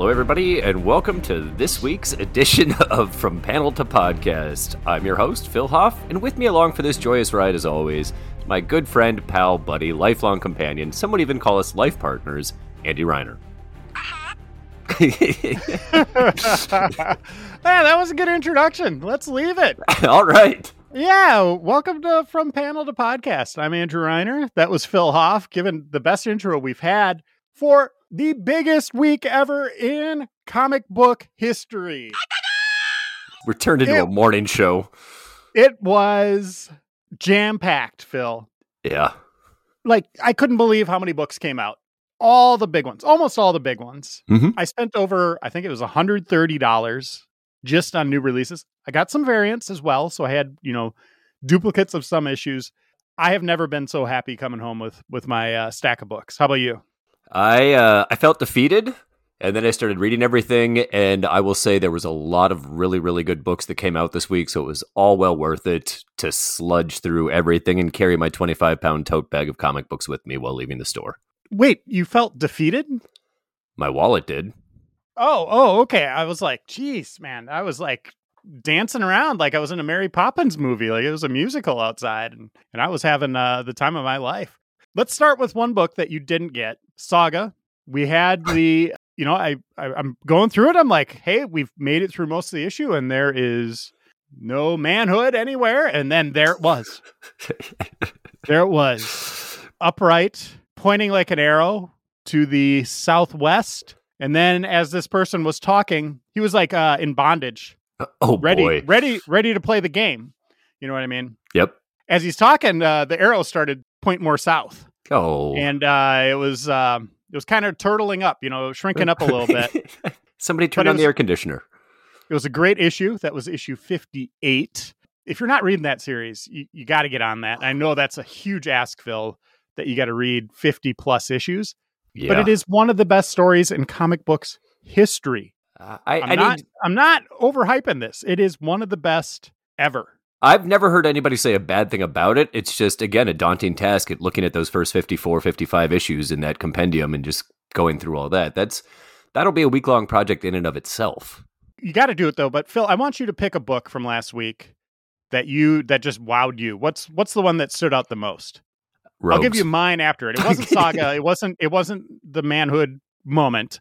Hello, everybody, and welcome to this week's edition of From Panel to Podcast. I'm your host, Phil Hoff, and with me along for this joyous ride, as always, my good friend, pal, buddy, lifelong companion, some would even call us life partners, Andy Reiner. Man, that was a good introduction. Let's leave it. All right. Yeah, welcome to From Panel to Podcast. I'm Andrew Reiner. That was Phil Hoff, given the best intro we've had for the biggest week ever in comic book history. We're turned into It- a morning show. It was jam packed, Phil. Yeah. Like, I couldn't believe how many books came out. All the big ones, almost all the big ones. Mhm. I spent over, I think it was $130 just on new releases. I got some variants as well. So I had, you know, duplicates of some issues. I have never been so happy coming home with with my uh, stack of books. How about you? I uh, I felt defeated, and then I started reading everything, and I will say there was a lot of really really good books that came out this week, so it was all well worth it to sludge through everything and carry my twenty five pound tote bag of comic books with me while leaving the store. Wait, you felt defeated? My wallet did. Oh, oh, okay. I was like, geez, man. I was like dancing around like I was in a Mary Poppins movie, like it was a musical outside, and, and I was having uh, the time of my life. Let's start with one book that you didn't get, Saga. We had the, you know, I, I I'm going through it. I'm like, hey, we've made it through most of the issue, and there is no manhood anywhere. And then there it was. There it was, upright, pointing like an arrow to the southwest. And then, as this person was talking, he was like uh, in bondage, oh ready, boy. ready, ready to play the game. You know what I mean? Yep. As he's talking, uh, the arrow started point more south, Oh. and uh, it was um it was kind of turtling up, you know, shrinking up a little bit. Somebody turned on was- the air conditioner. It was a great issue. That was issue 58. If you're not reading that series, you, you got to get on that. I know that's a huge ask, Phil, that you got to read 50 plus issues, Yeah. but it is one of the best stories in comic books history. Uh, I, I'm I not need, I'm not overhyping this. It is one of the best ever. I've never heard anybody say a bad thing about it. It's just, again, a daunting task at looking at those first 54, 55 issues in that compendium and just going through all that. That's That'll be a week long project in and of itself. You got to do it though. But Phil, I want you to pick a book from last week that you that just wowed you. What's what's the one that stood out the most? I'll give you mine after it. It wasn't Saga. it wasn't. It wasn't the manhood moment.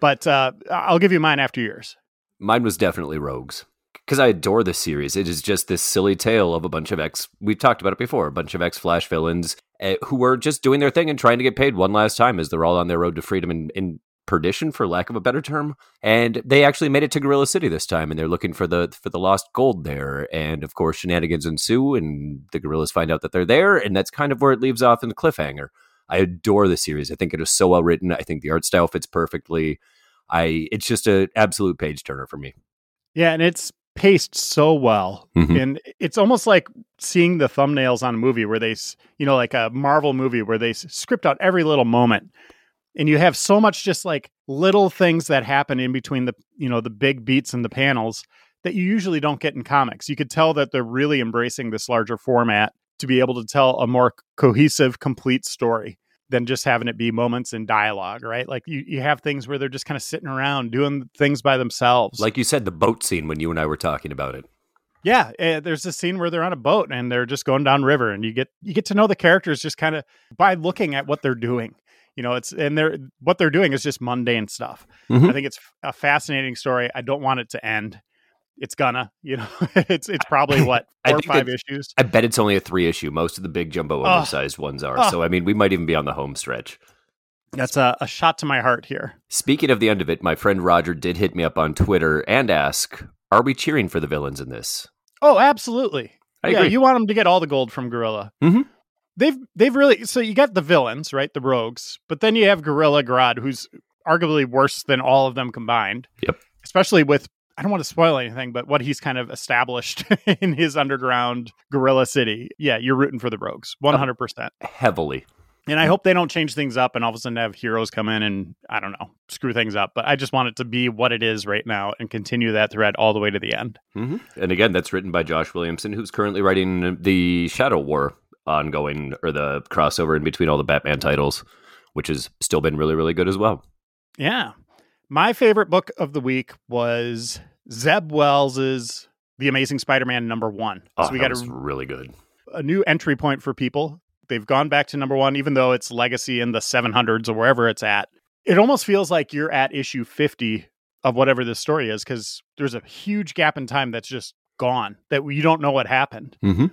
But uh, I'll give you mine after yours. Mine was definitely Rogues. Because I adore this series. It is just this silly tale of a bunch of ex. We've talked about it before. A bunch of ex Flash villains uh, who are just doing their thing and trying to get paid one last time as they're all on their road to freedom and, and perdition, for lack of a better term. And they actually made it to Gorilla City this time, and they're looking for the for the lost gold there. And of course, shenanigans ensue, and the gorillas find out that they're there, and that's kind of where it leaves off in the cliffhanger. I adore the series. I think it is so well written. I think the art style fits perfectly. I it's just an absolute page turner for me. Yeah, and it's paced so well, Mhm. and it's almost like seeing the thumbnails on a movie where they, you know, like a Marvel movie where they script out every little moment, and you have so much just like little things that happen in between the, you know, the big beats and the panels that you usually don't get in comics. You could tell that they're really embracing this larger format to be able to tell a more cohesive, complete story than just having it be moments in dialogue, right? Like you, you have things where they're just kind of sitting around doing things by themselves. Like you said, the boat scene when you and I were talking about it. Yeah, uh, there's a scene where they're on a boat and they're just going down river, and you get you get to know the characters just kind of by looking at what they're doing. You know, it's and they're what they're doing is just mundane stuff. Mhm. I think it's a fascinating story. I don't want it to end. It's gonna, you know, it's it's probably what four or five issues. I bet it's only a three issue. Most of the big jumbo Ugh. undersized ones are. Ugh. So I mean, we might even be on the home stretch. That's a, a shot to my heart here. Speaking of the end of it, my friend Roger did hit me up on Twitter and ask, "Are we cheering for the villains in this?" Oh, absolutely. I yeah, agree. you want them to get all the gold from Gorilla. Mhm. They've they've really so you got the villains, right? The rogues, but then you have Gorilla Grodd, who's arguably worse than all of them combined. Yep. Especially with I don't want to spoil anything, but what he's kind of established in his underground Gorilla City. Yeah, you're rooting for the rogues, one hundred percent. Heavily. And I hope they don't change things up and all of a sudden have heroes come in and I don't know screw things up. But I just want it to be what it is right now and continue that thread all the way to the end. hmm And again, that's written by Josh Williamson, who's currently writing the Shadow War ongoing or the crossover in between all the Batman titles, which has still been really, really good as well. Yeah. My favorite book of the week was Zeb Wells's The Amazing Spider-Man number one. Oh, so we got a, really good. a new entry point for people. They've gone back to number one, even though it's legacy in the 700s or wherever it's at. It almost feels like you're at issue 50 of whatever this story is because there's a huge gap in time that's just gone that you don't know what happened. Mm-hmm.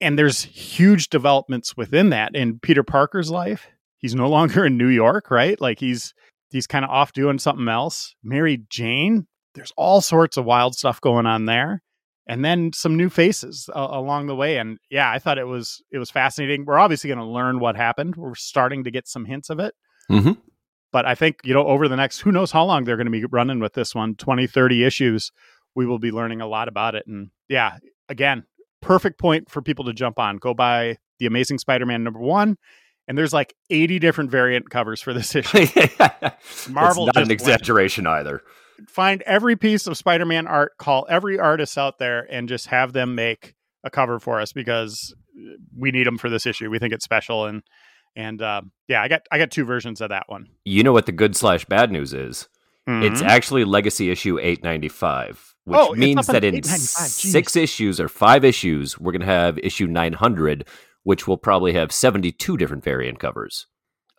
And there's huge developments within that. In Peter Parker's life, he's no longer in New York, right? Like he's he's kind of off doing something else. Mary Jane, there's all sorts of wild stuff going on there. And then some new faces uh, along the way, and yeah, I thought it was it was fascinating. We're obviously going to learn what happened. We're starting to get some hints of it, Mm-hmm. but I think, you know, over the next, who knows how long they're going to be running with this one 20, 30 issues, we will be learning a lot about it. And yeah, again, perfect point for people to jump on. Go buy The Amazing Spider Man number one. And there's like 80 different variant covers for this issue. Marvel it's not an went. exaggeration either. Find every piece of Spider Man art, call every artist out there, and just have them make a cover for us because we need them for this issue. We think it's special. And, and uh, yeah, I got I got two versions of that one. You know what the good slash bad news is? It's Mhm. actually Legacy issue 895, which Oh, means that in six issues or five issues, we're going to have issue 900, which will probably have 72 different variant covers.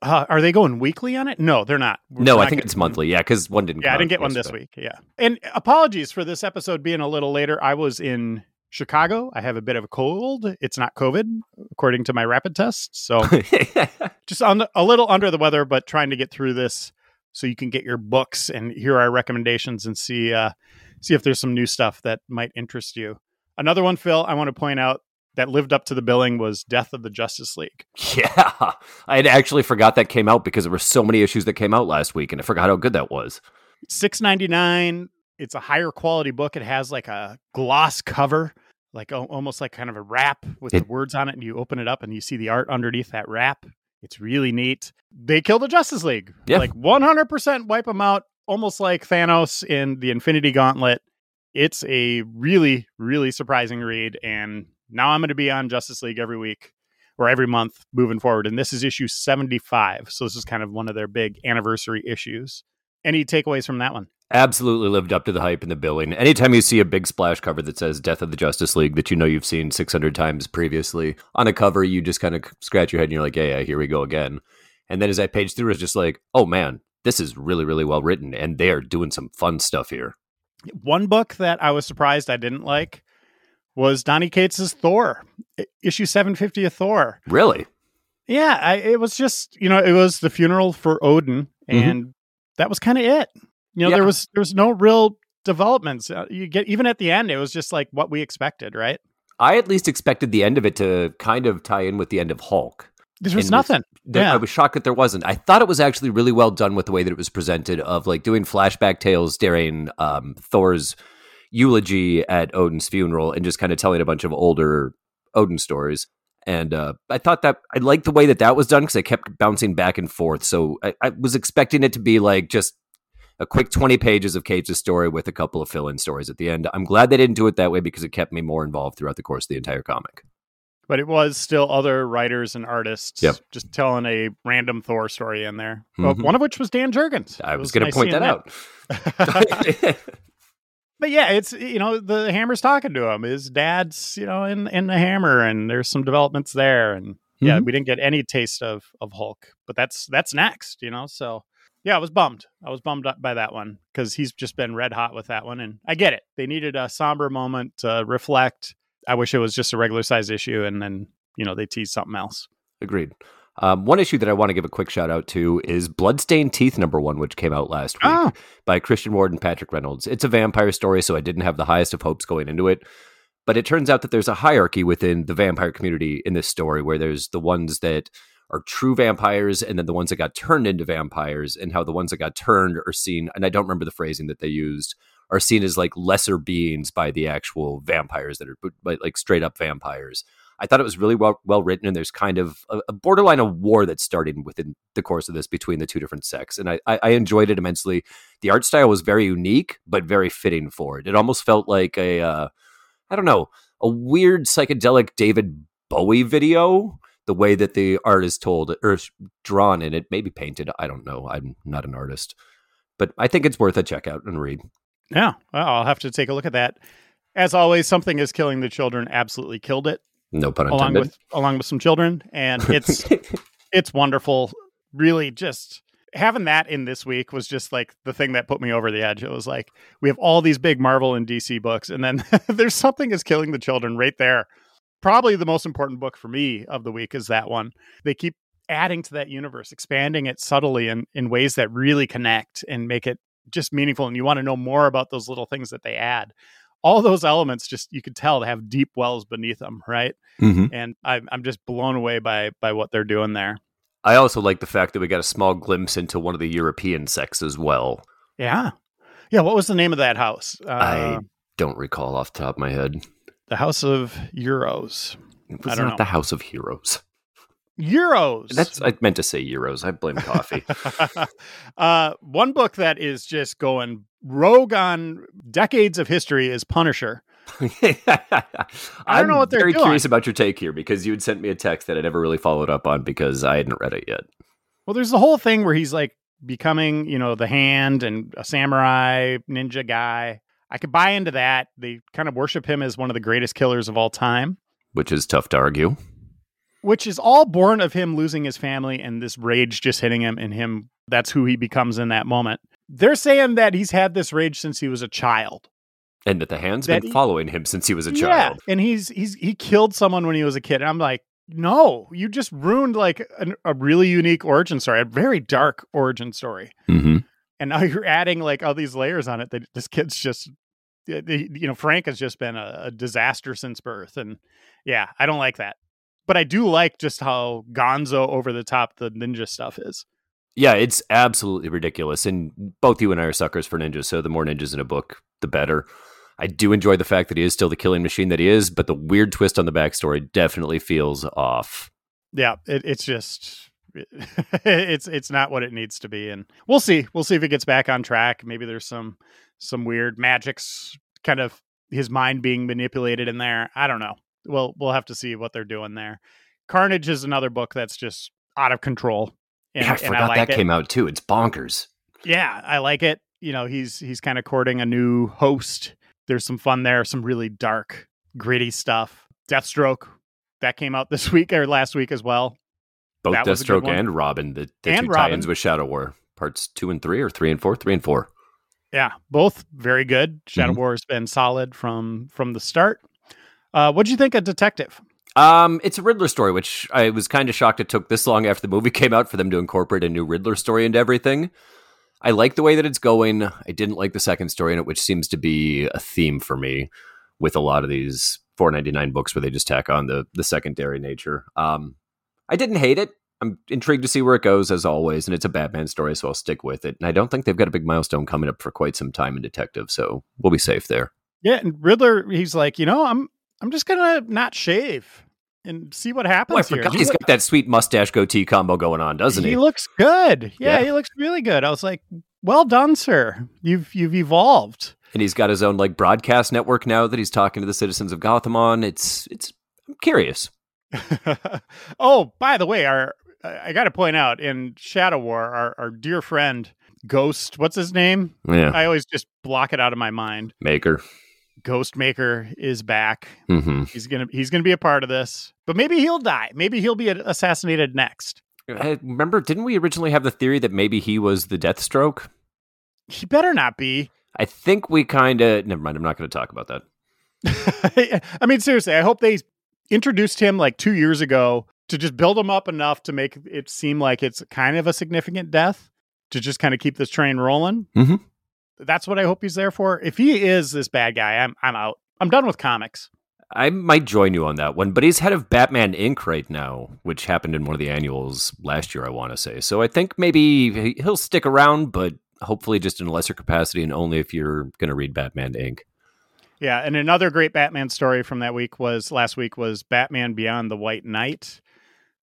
Uh, are they going weekly on it? No, they're not. We're no, not I think getting it's monthly. Yeah, because one didn't Yeah, I didn't get one this week. Yeah. And apologies for this episode being a little later. I was in Chicago. I have a bit of a cold. It's not COVID, according to my rapid test. So just on the, a little under the weather, but trying to get through this so you can get your books and hear our recommendations and see uh, see if there's some new stuff that might interest you. Another one, Phil, I want to point out that lived up to the billing was Death of the Justice League. yeah, I had actually forgot that came out because there were so many issues that came out last week, and I forgot how good that was. six ninety nine. It's a higher quality book. It has like a gloss cover, like al- almost like kind of a wrap with It- the words on it, and you open it up and you see the art underneath that wrap. It's really neat. They kill the Justice League, Yeah. like one hundred percent wipe them out, almost like Thanos in the Infinity Gauntlet. It's a really, really surprising read, and now I'm going to be on Justice League every week or every month moving forward. And this is issue seventy five, so this is kind of one of their big anniversary issues. Any takeaways from that one? Absolutely lived up to the hype in the billing. Anytime you see a big splash cover that says Death of the Justice League that you know you've seen 600 times previously on a cover, you just kind of scratch your head and you're like, yeah, yeah, here we go again. And then as I page through, it's just like, oh man, this is really, really well written. And they are doing some fun stuff here. One book that I was surprised I didn't like was Donny Cates's Thor, issue 750 of Thor. Really? Yeah, I, it was just, you know, it was the funeral for Odin and that was kind of it. You know, Yeah. there was there was no real developments. Uh, you get even at the end it was just like what we expected, right? I at least expected the end of it to kind of tie in with the end of Hulk. There was And nothing. There, Yeah. I was shocked that there wasn't. I thought it was actually really well done with the way that it was presented, of like doing flashback tales during um, Thor's eulogy at Odin's funeral, and just kind of telling a bunch of older Odin stories. And uh, I thought that I liked the way that that was done because I kept bouncing back and forth. So I, I was expecting it to be like just a quick 20 pages of Cates's story with a couple of fill in stories at the end. I'm glad they didn't do it that way because it kept me more involved throughout the course of the entire comic. But it was still other writers and artists Yep. just telling a random Thor story in there. Well, Mhm. one of which was Dan Jurgens. I It was, going nice to point seeing that out. But yeah, it's you know the hammer's talking to him. His dad's you know in in the hammer, and there's some developments there. And yeah, Mhm. we didn't get any taste of of Hulk, but that's that's next. You know, so yeah, I was bummed. I was bummed up by that one because he's just been red hot with that one, and I get it. They needed a somber moment to reflect. I wish it was just a regular size issue, and then you know they teased something else. Agreed. Um, one issue that I want to give a quick shout out to is Bloodstained Teeth number one, which came out last week Oh. by Christian Ward and Patrick Reynolds. It's a vampire story, so I didn't have the highest of hopes going into it. But it turns out that there's a hierarchy within the vampire community in this story where there's the ones that are true vampires and then the ones that got turned into vampires, and how the ones that got turned are seen, and I don't remember the phrasing that they used, are seen as like lesser beings by the actual vampires that are like straight up vampires. I thought it was really well well written, and there's kind of a, a borderline of war that's starting within the course of this between the two different sects, and I, I, I enjoyed it immensely. The art style was very unique, but very fitting for it. It almost felt like a uh, I don't know a weird psychedelic David Bowie video. The way that the art is told or drawn in it, maybe painted. I don't know. I'm not an artist, But I think it's worth a check out and read. Yeah, well, I'll have to take a look at that. As always, something is killing the children. Absolutely killed it, No pun along intended. with along with some children, and it's it's wonderful. Really, just having that in this week was just like the thing that put me over the edge. It was like we have all these big Marvel and DC books, and then there's something is killing the children right there. Probably the most important book for me of the week is that one. They keep adding to that universe, expanding it subtly in, in ways that really connect and make it just meaningful. And you want to know more about those little things that they add. All those elements, just you could tell, they have deep wells beneath them, right? Mhm. And I'm I'm just blown away by by what they're doing there. I also like the fact that we got a small glimpse into one of the European sects as well. Yeah, yeah. What was the name of that house? Uh, I don't recall off the top of my head. the House of Euros. It I was don't not know. the House of Heroes. Euros. That's I meant to say Euros. I blame coffee. uh, one book that is just going rogue on decades of history is Punisher. I don't know what they're doing. very doing. curious about your take here because you had sent me a text that I never really followed up on because I hadn't read it yet. Well, there's the whole thing where he's like becoming, you know, the hand and a samurai ninja guy. I could buy into that. They kind of worship him as one of the greatest killers of all time, Which is tough to argue. Which is all born of him losing his family and this rage just hitting him and him. That's who he becomes in that moment. They're saying that he's had this rage since he was a child. And that the hand's That been he- following him since he was a Yeah, child. and he's he's he killed someone when he was a kid. And I'm like, no, you just ruined like an, a really unique origin story, a very dark origin story. Mm-hmm. and now you're adding like all these layers on it that this kid's just you know frank has just been a, a disaster since birth and yeah i don't like that but i do like just how gonzo over the top the ninja stuff is Yeah, it's absolutely ridiculous. And both you and I are suckers for ninjas, so the more ninjas in a book, the better. I do enjoy the fact that he is still the killing machine that he is, but the weird twist on the backstory definitely feels off. yeah it, it's just it's it's not what it needs to be and we'll see we'll see if it gets back on track maybe there's some some weird magics kind of his mind being manipulated in there i don't know we'll we'll have to see what they're doing there carnage is another book that's just out of control and, yeah, I forgot like that it. came out too. It's bonkers. yeah i like it you know he's he's kind of courting a new host there's some fun there some really dark gritty stuff deathstroke that came out this week or last week as well Both That was a good Deathstroke and Robin, the, the And two Robin. tie-ins with Shadow War, parts two and three, or three and four, three and four. yeah both very good shadow Mhm. war has been solid from from the start uh what do you think of detective Um, it's a Riddler story, which I was kind of shocked it took this long after the movie came out for them to incorporate a new Riddler story into everything. I like the way that it's going. I didn't like the second story in it, which seems to be a theme for me with a lot of these 499 books where they just tack on the the secondary nature. Um, I didn't hate it. I'm intrigued to see where it goes as always, and it's a Batman story, so I'll stick with it. And I don't think they've got a big milestone coming up for quite some time in Detective, so we'll be safe there. yeah and riddler he's like you know i'm i'm just gonna not shave and see what oh, happens Oh, here he's got that sweet mustache goatee combo going on, doesn't he? he looks good yeah, Yeah. he looks really good i was like well done sir you've you've evolved and he's got his own like broadcast network now that he's talking to the citizens of Gotham on. It's it's I'm curious. oh, by the way, our I got to point out in Shadow War, our, our dear friend Ghost, what's his name? Yeah, I always just block it out of my mind. Maker. Ghost Maker is back. hmm He's gonna he's gonna be a part of this, but maybe he'll die. Maybe he'll be assassinated next. remember, didn't we originally have the theory that maybe he was the Deathstroke? He better not be. I think we kind of. Never mind. I'm not going to talk about that. I mean, seriously, I hope they introduced him like two years ago to just build him up enough to make it seem like it's kind of a significant death to just kind of keep this train rolling. Mhm. That's what I hope he's there for. If he is this bad guy, I'm I'm out. I'm done with comics. I might join you on that one, but he's head of Batman Inc. right now, which happened in one of the annuals last year, I want to say. So I think maybe he- he'll stick around, but hopefully just in a lesser capacity and only if you're going to read Batman Inc. Yeah, and another great Batman story from that week was last week was Batman Beyond the White Knight,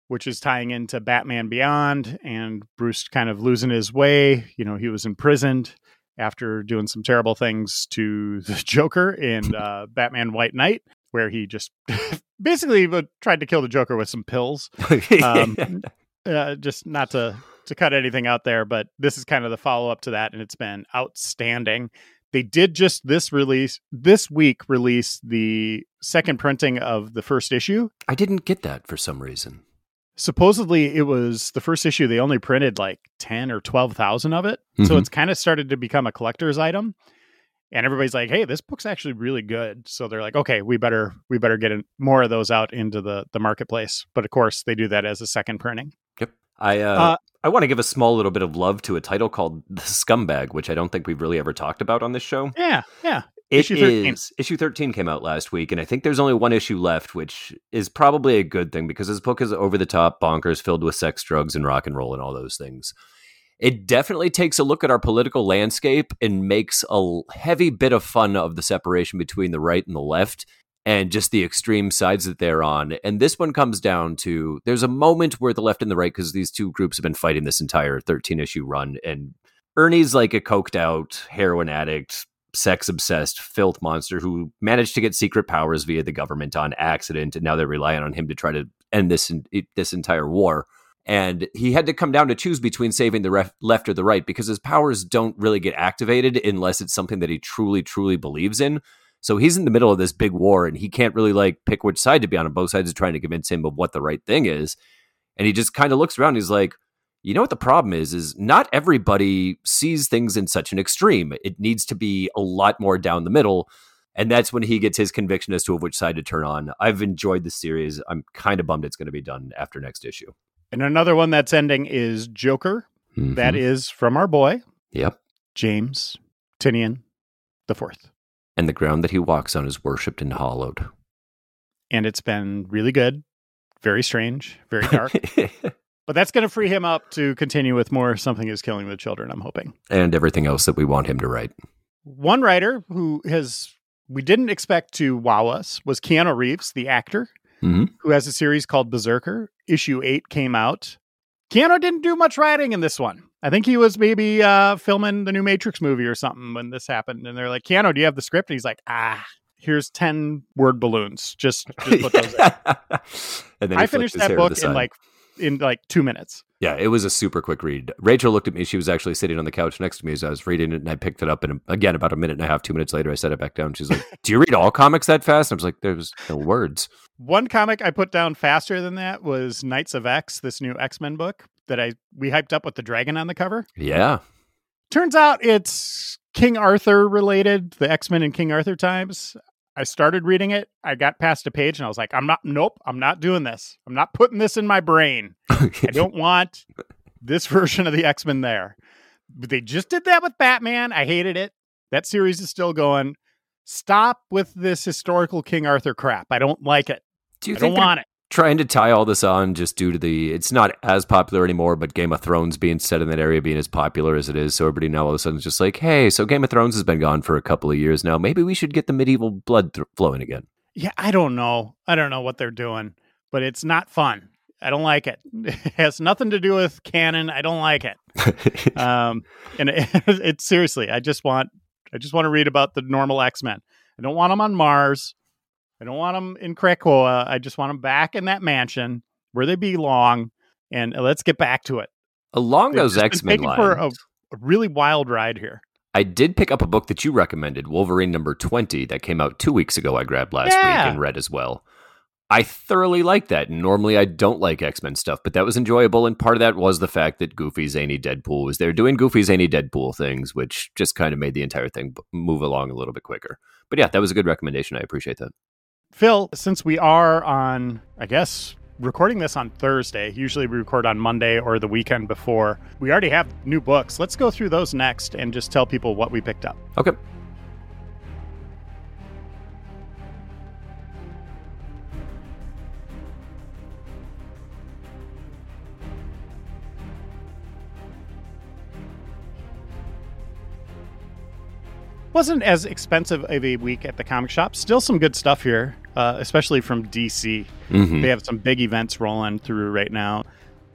which is tying into Batman Beyond and Bruce kind of losing his way. You know, he was imprisoned after doing some terrible things to the Joker in uh, Batman White Knight, where he just basically tried to kill the Joker with some pills. Um, uh, just not to to cut anything out there, but this is kind of the follow up to that, and it's been outstanding. They did just this release this week release the second printing of the first issue. I didn't get that for some reason. Supposedly, it was the first issue. They only printed like ten or twelve thousand of it, so Mhm. it's kind of started to become a collector's item. And everybody's like, "Hey, this book's actually really good." So they're like, "Okay, we better we better get in, more of those out into the the marketplace." But of course, they do that as a second printing. Yep. I uh, Uh, I want to give a small little bit of love to a title called The Scumbag, which I don't think we've really ever talked about on this show. Yeah, yeah. It Issue 13. is- issue 13 came out last week, and I think there's only one issue left, which is probably a good thing because this book is over the top, bonkers, filled with sex, drugs, and rock and roll and all those things. It definitely takes a look at our political landscape and makes a heavy bit of fun of the separation between the right and the left and just the extreme sides that they're on. And this one comes down to there's a moment where the left and the right, because these two groups have been fighting this entire 13 issue run, and Ernie's like a coked out heroin addict, sex obsessed filth monster who managed to get secret powers via the government on accident, and now they're relying on him to try to end this this entire war. And he had to come down to choose between saving the ref- left or the right because his powers don't really get activated unless it's something that he truly, truly believes in. So he's in the middle of this big war and he can't really like pick which side to be on. And both sides are trying to convince him of what the right thing is. And he just kind of looks around. He's like, you know what the problem is? Is not everybody sees things in such an extreme. It needs to be a lot more down the middle. And that's when he gets his conviction as to which side to turn on. I've enjoyed the series. I'm kind of bummed it's going to be done after next issue. And another one that's ending is Joker. That Mhm. is from our boy Yep. James Tynion the fourth, And the ground that he walks on is worshipped and hollowed. and it's been really good, very strange, very dark. but that's going to free him up to continue with more. Something is killing the children. I'm hoping. and everything else that we want him to write. One writer who has we didn't expect to wow us was Keanu Reeves, the actor, Mhm. who has a series called Berserker. Issue eight came out. Keanu didn't do much writing in this one. I think he was maybe uh, filming the new Matrix movie or something when this happened. And they're like, Keanu, do you have the script? And he's like, ah, here's 10 word balloons. Just, just put those in. and then I finished that book in like in like two minutes. Yeah, it was a super quick read. Rachel looked at me. She was actually sitting on the couch next to me as I was reading it, and I picked it up. And again, about a minute and a half, two minutes later, I set it back down. She's like, "Do you read all comics that fast?" I was like, "There's no words." One comic I put down faster than that was Knights of X, this new X Men book that I we hyped up with the dragon on the cover. Yeah, Turns out it's King Arthur related, the X Men and King Arthur times. I started reading it. I got past a page and I was like, I'm not, nope, I'm not doing this. I'm not putting this in my brain. I don't want this version of the X Men there. But they just did that with Batman. I hated it. That series is still going. Stop with this historical King Arthur crap. I don't like it. Do you I don't want it. Trying to tie all this on just due to the? It's not as popular anymore, but Game of Thrones being set in that area being as popular as it is, so everybody now all of a sudden is just like, "Hey, so Game of Thrones has been gone for a couple of years now. Maybe we should get the medieval blood th- flowing again." Yeah, I don't know. I don't know what they're doing, but it's not fun. I don't like it. It has nothing to do with canon. I don't like it. Um, and it, it's seriously, I just want, I just want to read about the normal X Men. I don't want them on Mars. I don't want them in Krakoa. I just want them back in that mansion where they belong. And uh, let's get back to it. Along They've those X Men lines, for a, a really wild ride here. I did pick up a book that you recommended, Wolverine number 20, that came out two weeks ago. I grabbed last Yeah. week and read as well. I thoroughly like that. Normally, I don't like X Men stuff, but that was enjoyable. And part of that was the fact that Goofy, Zany, Deadpool was there doing Goofy, Zany, Deadpool things, which just kind of made the entire thing move along a little bit quicker. But yeah, that was a good recommendation. I appreciate that. Phil, since we are on, I guess, recording this on Thursday, usually we record on Monday or the weekend before, we already have new books. Let's go through those next and just tell people what we picked up. Okay. Wasn't as expensive of a week at the comic shop. Still some good stuff here, uh, especially from DC. Mhm. They have some big events rolling through right now.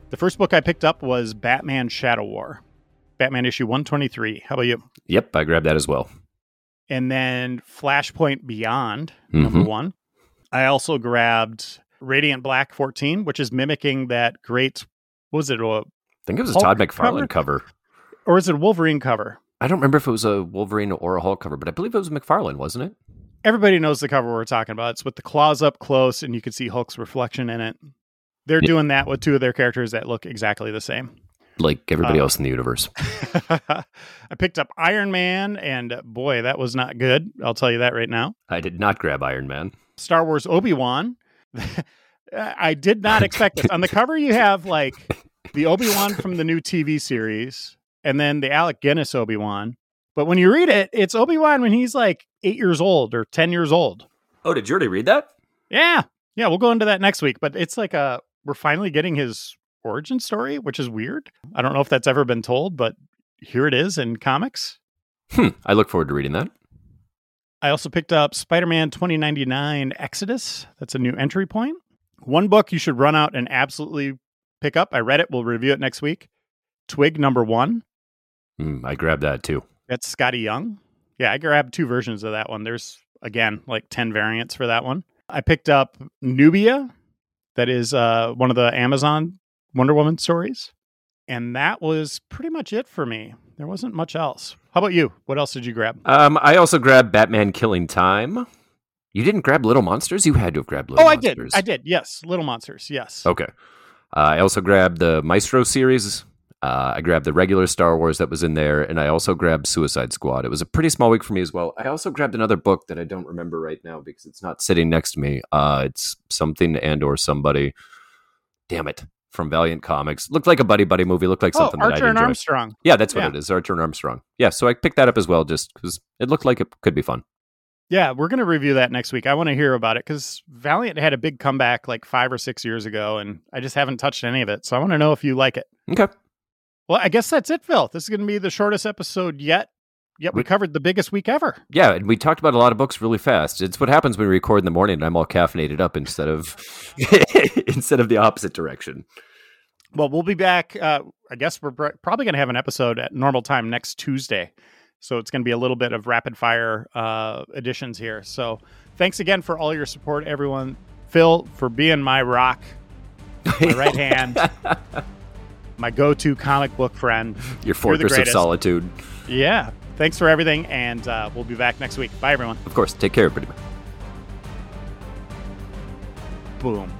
The first book I picked up was Batman Shadow War, Batman issue 123. How about you? Yep, I grabbed that as well. and then Flashpoint Beyond, number Mhm. one. I also grabbed Radiant Black 14, which is mimicking that great, what was it? Uh, think it was a Todd McFarlane cover? cover. Or is it a Wolverine cover? I don't remember if it was a Wolverine or a Hulk cover, but I believe it was McFarlane, wasn't it? Everybody knows the cover we're talking about. It's with the claws up close, and you can see Hulk's reflection in it. They're Yeah. doing that with two of their characters that look exactly the same. Like everybody Uh, else in the universe. I picked up Iron Man, and boy, that was not good. I'll tell you that right now. I did not grab Iron Man. Star Wars Obi Wan. I did not expect this. On the cover, you have like the Obi Wan from the new TV series, and then the Alec Guinness Obi Wan. But when you read it, it's Obi Wan when he's like eight years old or 10 years old. Oh, did you already read that? Yeah. Yeah. We'll go into that next week. But it's like a, we're finally getting his origin story, which is weird. I don't know if that's ever been told, but here it is in comics. Hmm. I look forward to reading that. I also picked up Spider Man 2099 Exodus. That's a new entry point. One book you should run out and absolutely pick up. I read it. We'll review it next week. Twig number one. Hmm, I grabbed that too. That's Skottie Young. Yeah, I grabbed two versions of that one. There's, again, like 10 variants for that one. I picked up Nubia. That is uh, one of the Amazon Wonder Woman stories. And that was pretty much it for me. There wasn't much else. How about you? What else did you grab? Um, I also grabbed Batman Killing Time. You didn't grab Little Monsters? You had to have grabbed Little oh, I did. I did. Yes. Little Monsters. Yes. Okay. Uh, I also grabbed the Maestro series. Uh, I grabbed the regular Star Wars that was in there, and I also grabbed Suicide Squad. It was a pretty small week for me as well. I also grabbed another book that I don't remember right now because it's not sitting next to me. Uh, it's something and or somebody. Damn it! From Valiant Comics, looked like a buddy buddy movie. Looked like Oh, something that Archer I'd and enjoy. Armstrong. Yeah, that's what Yeah. it is. Archer and Armstrong. Yeah, so I picked that up as well, just because it looked like it could be fun. Yeah, we're going to review that next week. I want to hear about it because Valiant had a big comeback like five or six years ago, and I just haven't touched any of it. So I want to know if you like it. Okay. Well, I guess that's it, Phil. This is going to be the shortest episode yet. Yet we We- covered the biggest week ever. Yeah, and we talked about a lot of books really fast. It's what happens when we record in the morning and I'm all caffeinated up instead of instead of the opposite direction. Well, we'll be back. Uh, I guess we're probably going to have an episode at normal time next Tuesday. So it's going to be a little bit of rapid fire uh, additions here. So thanks again for all your support, everyone. Phil, for being my rock, my right hand, my go to comic book friend. Your fortress of solitude. Yeah. Thanks for everything. And uh, we'll be back next week. Bye, everyone. Of course, take care, everybody. Boom.